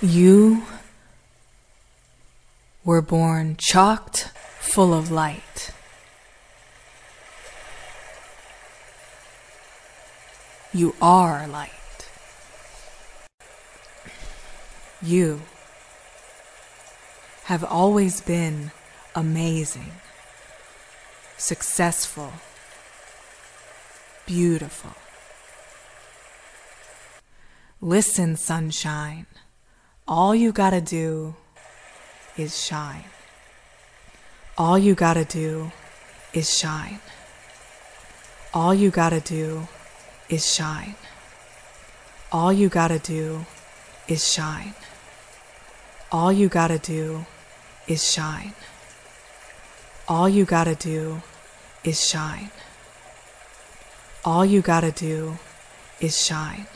You were born chocked full of light. You are light. You have always been amazing, successful, beautiful. Listen, sunshine. All you gotta do is shine. All you gotta do is shine. All you gotta do is shine. All you gotta do is shine. All you gotta do is shine. All you gotta do is shine. All you gotta do is shine.